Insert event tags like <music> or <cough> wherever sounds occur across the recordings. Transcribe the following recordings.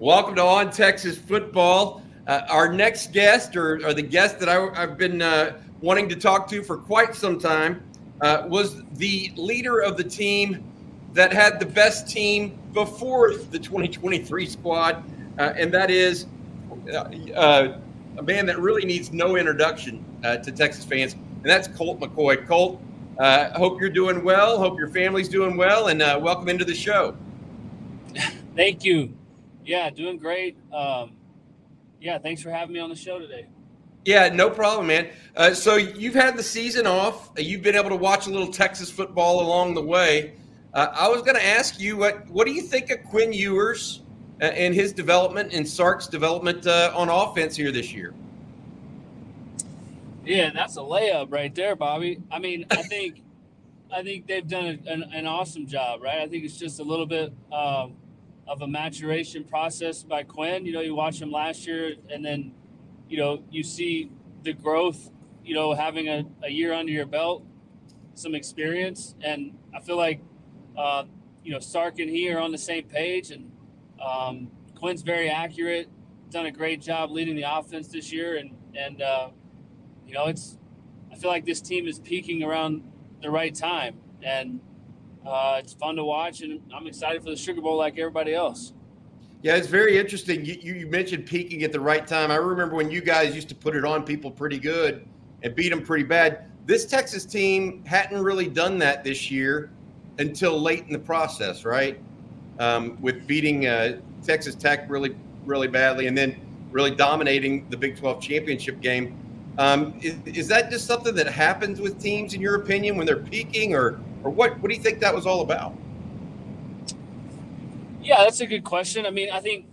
Welcome to On Texas Football. Uh, our next guest, or, or, the guest that I, have been uh, wanting to talk to for quite some time, uh, was the leader of the team that had the best team before the 2023 squad, uh, and that is uh, uh, a man that really needs no introduction to Texas fans, and that's Colt McCoy. Colt, uh, hope you're doing well. Hope your family's doing well, and welcome into the show. Thank you. Yeah, doing great. Um, yeah, thanks for having me on the show today. Yeah, no problem, man. Uh, so you've had the season off. You've been able to watch a little Texas football along the way. Uh, I was going to ask you what what do you think of Quinn Ewers uh, and his development and Sark's development uh, on offense here this year? Yeah, that's a layup right there, Bobby. I mean, I think I think they've done an, an, awesome job, right? I think it's just a little bit um, of a maturation process by Quinn. You know, you watch him last year, and then you know you see the growth. You know, having a, a year under your belt, some experience, and I feel like uh, you know Sark and he are on the same page, and um, Quinn's very accurate. Done a great job leading the offense this year, and and uh, you know, it's I feel like this team is peaking around the right time, and uh, it's fun to watch, and I'm excited for the Sugar Bowl like everybody else. Yeah, it's very interesting. You, you mentioned peaking at the right time. I remember when you guys used to put it on people pretty good and beat them pretty bad. This Texas team hadn't really done that this year until late in the process, right? Um, with beating uh, Texas Tech really, really badly, and then really dominating the Big 12 championship game. Um, is, is, that just something that happens with teams, in your opinion, when they're peaking, or or what? What do you think that was all about? Yeah, that's a good question. I mean, I think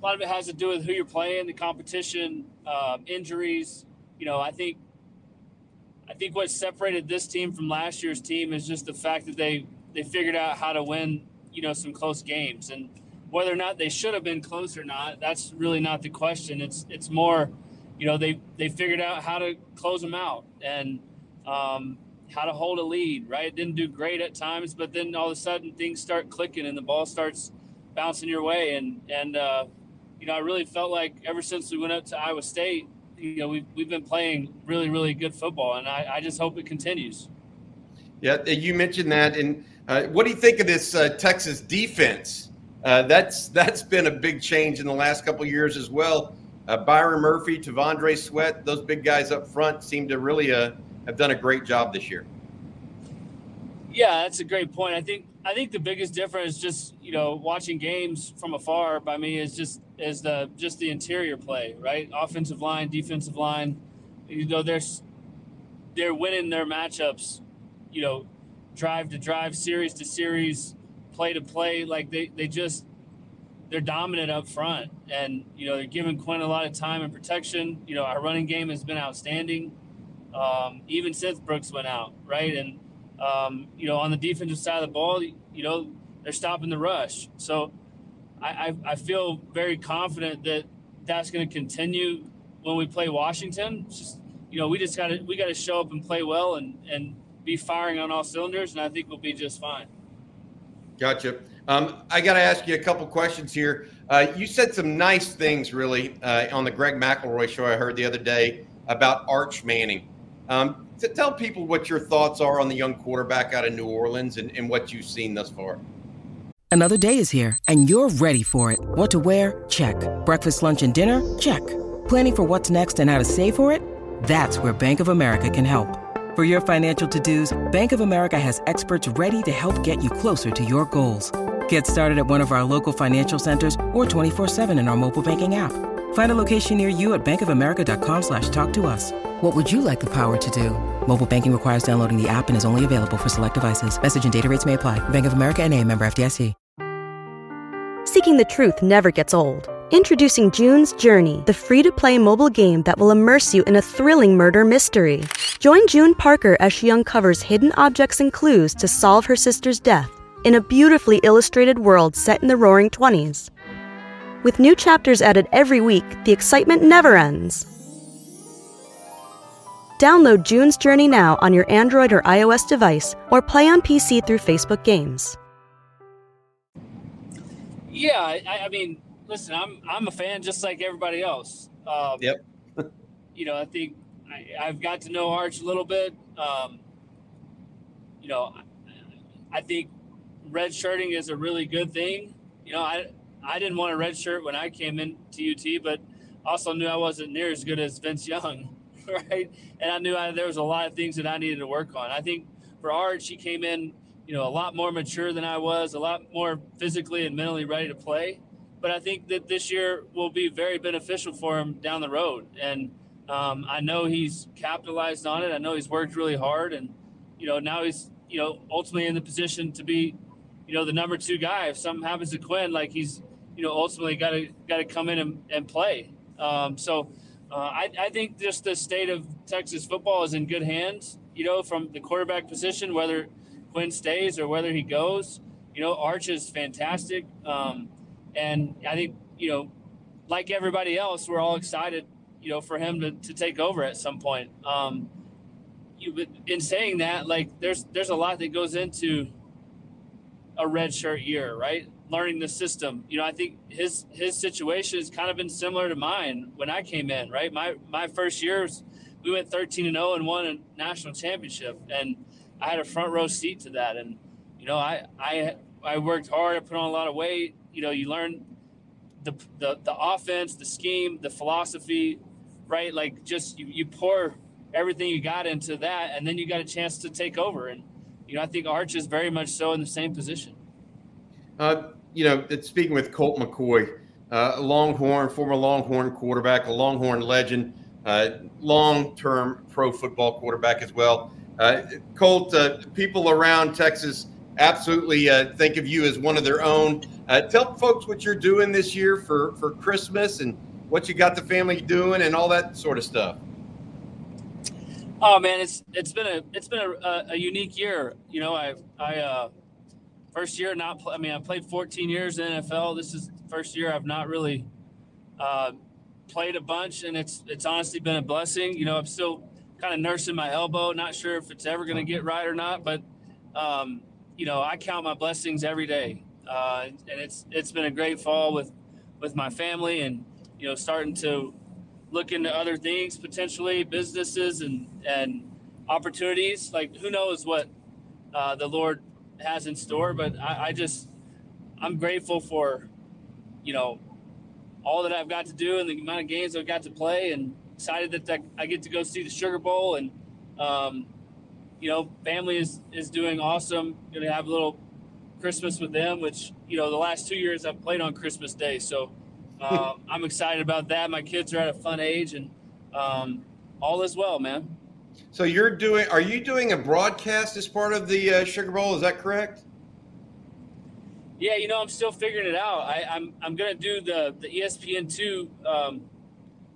a lot of it has to do with who you're playing, the competition, uh, injuries. You know, I think I think what separated this team from last year's team is just the fact that they they figured out how to win. You know, some close games, and whether or not they should have been close or not, that's really not the question. It's it's more you know they they figured out how to close them out and um, how to hold a lead. Right, It didn't do great at times, but then all of a sudden things start clicking and the ball starts bouncing your way. And and uh, you know I really felt like ever since we went up to Iowa State, you know we've we've been playing really really good football, and I, I just hope it continues. Yeah, you mentioned that, and uh, what do you think of this uh, Texas defense? Uh, that's that's been a big change in the last couple years as well. Uh, Byron Murphy, T'Vondre Sweat, those big guys up front seem to really uh, have done a great job this year. Yeah, that's a great point. I think I think the biggest difference, just you know, watching games from afar by me is just is the just the interior play, right? Offensive line, defensive line. You know, they're they're winning their matchups. You know, drive to drive, series to series, play to play. Like they they just they're dominant up front, and you know they're giving Quinn a lot of time and protection. You know our running game has been outstanding, um, even since Brooks went out, right? And um, you know on the defensive side of the ball, you know they're stopping the rush. So I, I, I feel very confident that that's going to continue when we play Washington. Just you know we just got to we got to show up and play well and and be firing on all cylinders, and I think we'll be just fine. Gotcha. Um, I got to ask you a couple questions here. Uh, you said some nice things, really, uh, on the Greg McElroy show I heard the other day about Arch Manning. Um, to tell people what your thoughts are on the young quarterback out of New Orleans and, and what you've seen thus far. Another day is here, and you're ready for it. What to wear? Check. Breakfast, lunch, and dinner? Check. Planning for what's next and how to save for it? That's where Bank of America can help. For your financial to-dos, Bank of America has experts ready to help get you closer to your goals. Get started at one of our local financial centers or 24-7 in our mobile banking app. Find a location near you at bankofamerica.com slash talk to us. What would you like the power to do? Mobile banking requires downloading the app and is only available for select devices. Message and data rates may apply. Bank of America and a member FDIC. Seeking the truth never gets old. Introducing June's Journey, the free-to-play mobile game that will immerse you in a thrilling murder mystery. Join June Parker as she uncovers hidden objects and clues to solve her sister's death in a beautifully illustrated world set in the roaring 20s. With new chapters added every week, the excitement never ends. Download June's Journey now on your Android or iOS device or play on PC through Facebook Games. Yeah, I, I mean, listen, I'm I'm a fan just like everybody else. Um, yep. <laughs> you know, I think I, have got to know Arch a little bit. Um, you know, I, I think red shirting is a really good thing. You know, I I didn't want a red shirt when I came into UT, but also knew I wasn't near as good as Vince Young, <laughs> right? And I knew I, there was a lot of things that I needed to work on. I think for Arch, she came in, you know, a lot more mature than I was, a lot more physically and mentally ready to play. But I think that this year will be very beneficial for him down the road. And um, I know he's capitalized on it. I know he's worked really hard, and you know now he's you know ultimately in the position to be, you know, the number two guy. If something happens to Quinn, like he's you know ultimately got to got to come in and, and play. Um, so uh, I, I think just the state of Texas football is in good hands. You know, from the quarterback position, whether Quinn stays or whether he goes. You know, Arch is fantastic, um, and I think you know, like everybody else, we're all excited. You know, for him to, to take over at some point. Um, you, in saying that, like there's there's a lot that goes into a red shirt year, right? Learning the system. You know, I think his his situation has kind of been similar to mine when I came in. Right, my my first years, we went 13 and 0 and won a national championship, and I had a front row seat to that. And you know, I I I worked hard. I put on a lot of weight. You know, you learn the the the offense, the scheme, the philosophy, right? Like just you, you pour everything you got into that, and then you got a chance to take over. And you know, I think Arch is very much so in the same position. Uh, you know, speaking with Colt McCoy, uh, a Longhorn, former Longhorn quarterback, a Longhorn legend, uh, long-term pro football quarterback as well. Uh, Colt, uh, people around Texas absolutely think of you as one of their own. Tell folks what you're doing this year for for Christmas and what you got the family doing and all that sort of stuff. Oh man, it's it's been a it's been a, a unique year. You know, I I first year not I mean I played 14 years in NFL. This is first year I've not really uh, played a bunch, and it's it's honestly been a blessing. You know, I'm still kind of nursing my elbow, not sure if it's ever going to get right or not, but um, you know I count my blessings every day, uh, and it's it's been a great fall with with my family, and you know starting to look into other things potentially, businesses and and opportunities. Like who knows what uh, the Lord has in store. But I, I just I'm grateful for you know all that I've got to do and the amount of games I've got to play, and excited that I get to go see the Sugar Bowl and. Um, you know, family is is doing awesome. Going to have a little Christmas with them, which you know the last two years I've played on Christmas Day, so uh, <laughs> I'm excited about that. My kids are at a fun age, and um, all is well, man. So you're doing? Are you doing a broadcast as part of the uh, Sugar Bowl? Is that correct? Yeah, you know, I'm still figuring it out. I, am I'm, I'm gonna do the the ESPN two um,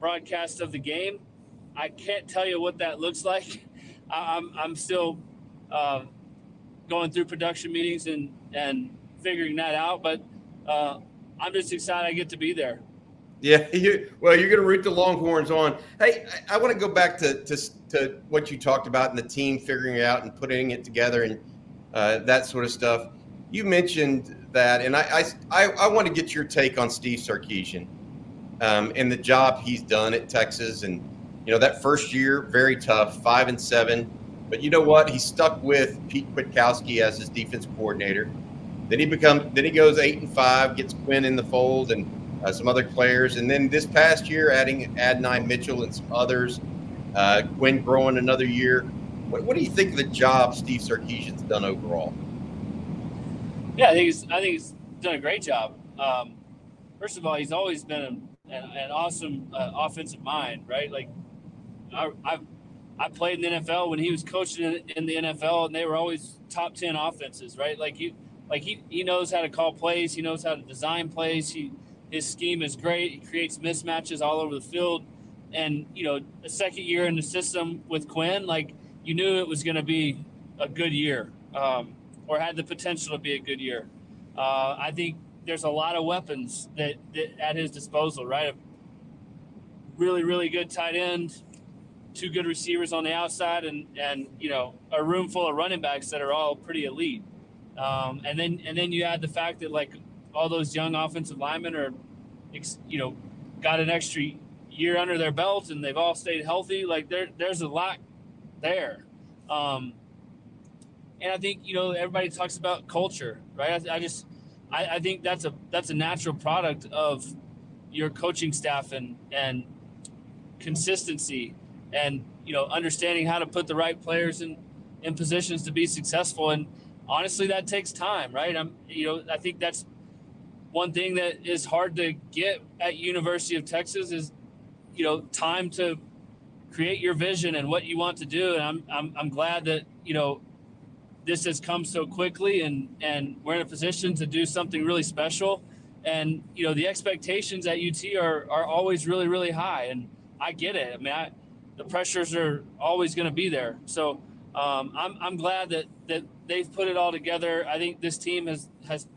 broadcast of the game. I can't tell you what that looks like. <laughs> I, am I'm, I'm still uh, going through production meetings and and figuring that out. But uh, I'm just excited I get to be there. Yeah, <laughs> you, well, you're going to root the Longhorns on. Hey, I, I want to go back to, to, to what you talked about and the team figuring it out and putting it together and uh, that sort of stuff. You mentioned that, and I, I, I want to get your take on Steve Sarkisian um, and the job he's done at Texas. And you know that first year, very tough, five and seven. But you know what? He stuck with Pete Kwiatkowski as his defense coordinator. Then he becomes then he goes eight and five, gets Quinn in the fold, and uh, some other players, and then this past year adding Adonai Mitchell and some others. Uh, Quinn growing another year. What, what, do you think of the job Steve Sarkisian's done overall? Yeah, I think he's I think he's done a great job. Um, first of all, he's always been an, an awesome uh, offensive mind, right? Like I, I've I played in the NFL when he was coaching in, in, the NFL, and they were always top ten offenses, right? Like he, like he, he knows how to call plays, he knows how to design plays. He his scheme is great. He creates mismatches all over the field. And, you know, the second year in the system with Quinn, like you knew it was going to be a good year um, or had the potential to be a good year. Uh, I think there's a lot of weapons that, that at his disposal, right? A really, really good tight end, two good receivers on the outside, and, and you know, a room full of running backs that are all pretty elite. Um, and then and then you add the fact that like all those young offensive linemen are you know, got an extra year under their belt and they've all stayed healthy. Like there, there's a lot there. Um, and I think, you know, everybody talks about culture, right? I, I just, I, I think that's a, that's a natural product of your coaching staff and, and consistency and, you know, understanding how to put the right players in, in positions to be successful. And honestly, that takes time, right? I'm, you know, I think that's one thing that is hard to get at University of Texas is, you know, time to create your vision and what you want to do. And I'm, I'm, I'm glad that, you know, this has come so quickly and, and we're in a position to do something really special. And, you know, the expectations at UT are, are always really, really high. And I get it. I mean, I, the pressures are always going to be there. So um, I'm, I'm glad that, that they've put it all together. I think this team has, has,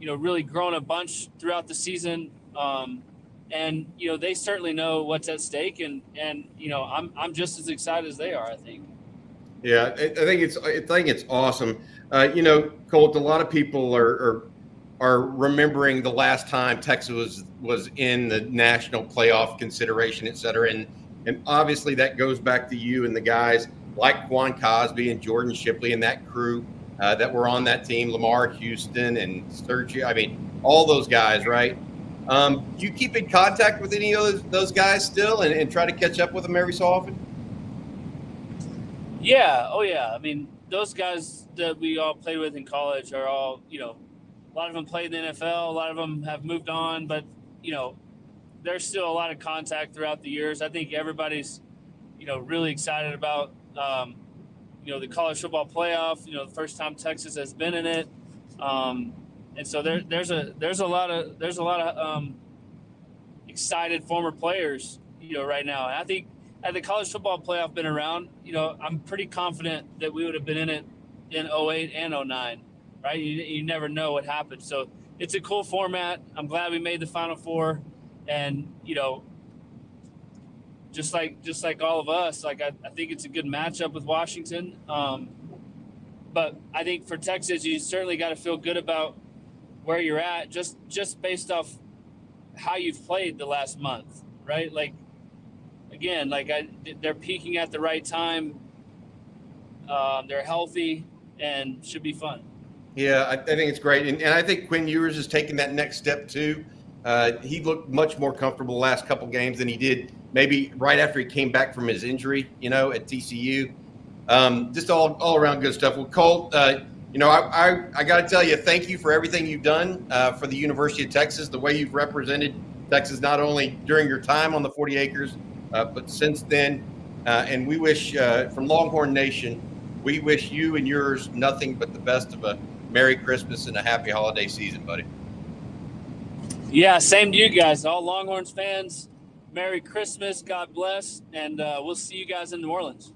you know, really grown a bunch throughout the season. Um, and, you know, they certainly know what's at stake. And, and, you know, I'm, I'm just as excited as they are, I think. Yeah, I, think it's I think it's awesome. Uh, you know, Colt. A lot of people are, are are remembering the last time Texas was was in the national playoff consideration, et cetera, and and obviously that goes back to you and the guys like Quan Cosby and Jordan Shipley and that crew uh, that were on that team, Lamarr Houston and Sergio. I mean, all those guys, right? Um, do you keep in contact with any of those, those guys still and, and try to catch up with them every so often? Yeah. Oh, yeah. I mean, those guys that we all played with in college are all, you know, a lot of them played in the NFL. A lot of them have moved on, but, you know, there's still a lot of contact throughout the years. I think everybody's, you know, really excited about um, you know the college football playoff. You know, the first time Texas has been in it, um, and so there, there's a there's a lot of there's a lot of um, excited former players. You know, right now, and I think had the college football playoff been around, you know, I'm pretty confident that we would have been in it in 08 and 09. Right? You, you never know what happens. So it's a cool format. I'm glad we made the Final Four, and you know, just like just like all of us. Like I, I think it's a good matchup with Washington. Um, but I think for Texas, you certainly got to feel good about where you're at, just just based off how you've played the last month, right? Like again, like I, they're peaking at the right time. Um, they're healthy and should be fun. Yeah, I, I think it's great, and, and I think Quinn Ewers is taking that next step too. Uh, he looked much more comfortable the last couple games than he did maybe right after he came back from his injury, you know, at TCU. Um, just all, all around good stuff. Well, Colt, uh, you know, I, I, I got to tell you, thank you for everything you've done uh, for the University of Texas, the way you've represented Texas, not only during your time on the 40 acres, uh, but since then. Uh, and we wish, from Longhorn Nation, we wish you and yours nothing but the best of a Merry Christmas and a happy holiday season, buddy. Yeah, same to you guys. All Longhorns fans, Merry Christmas. God bless. And uh, we'll see you guys in New Orleans.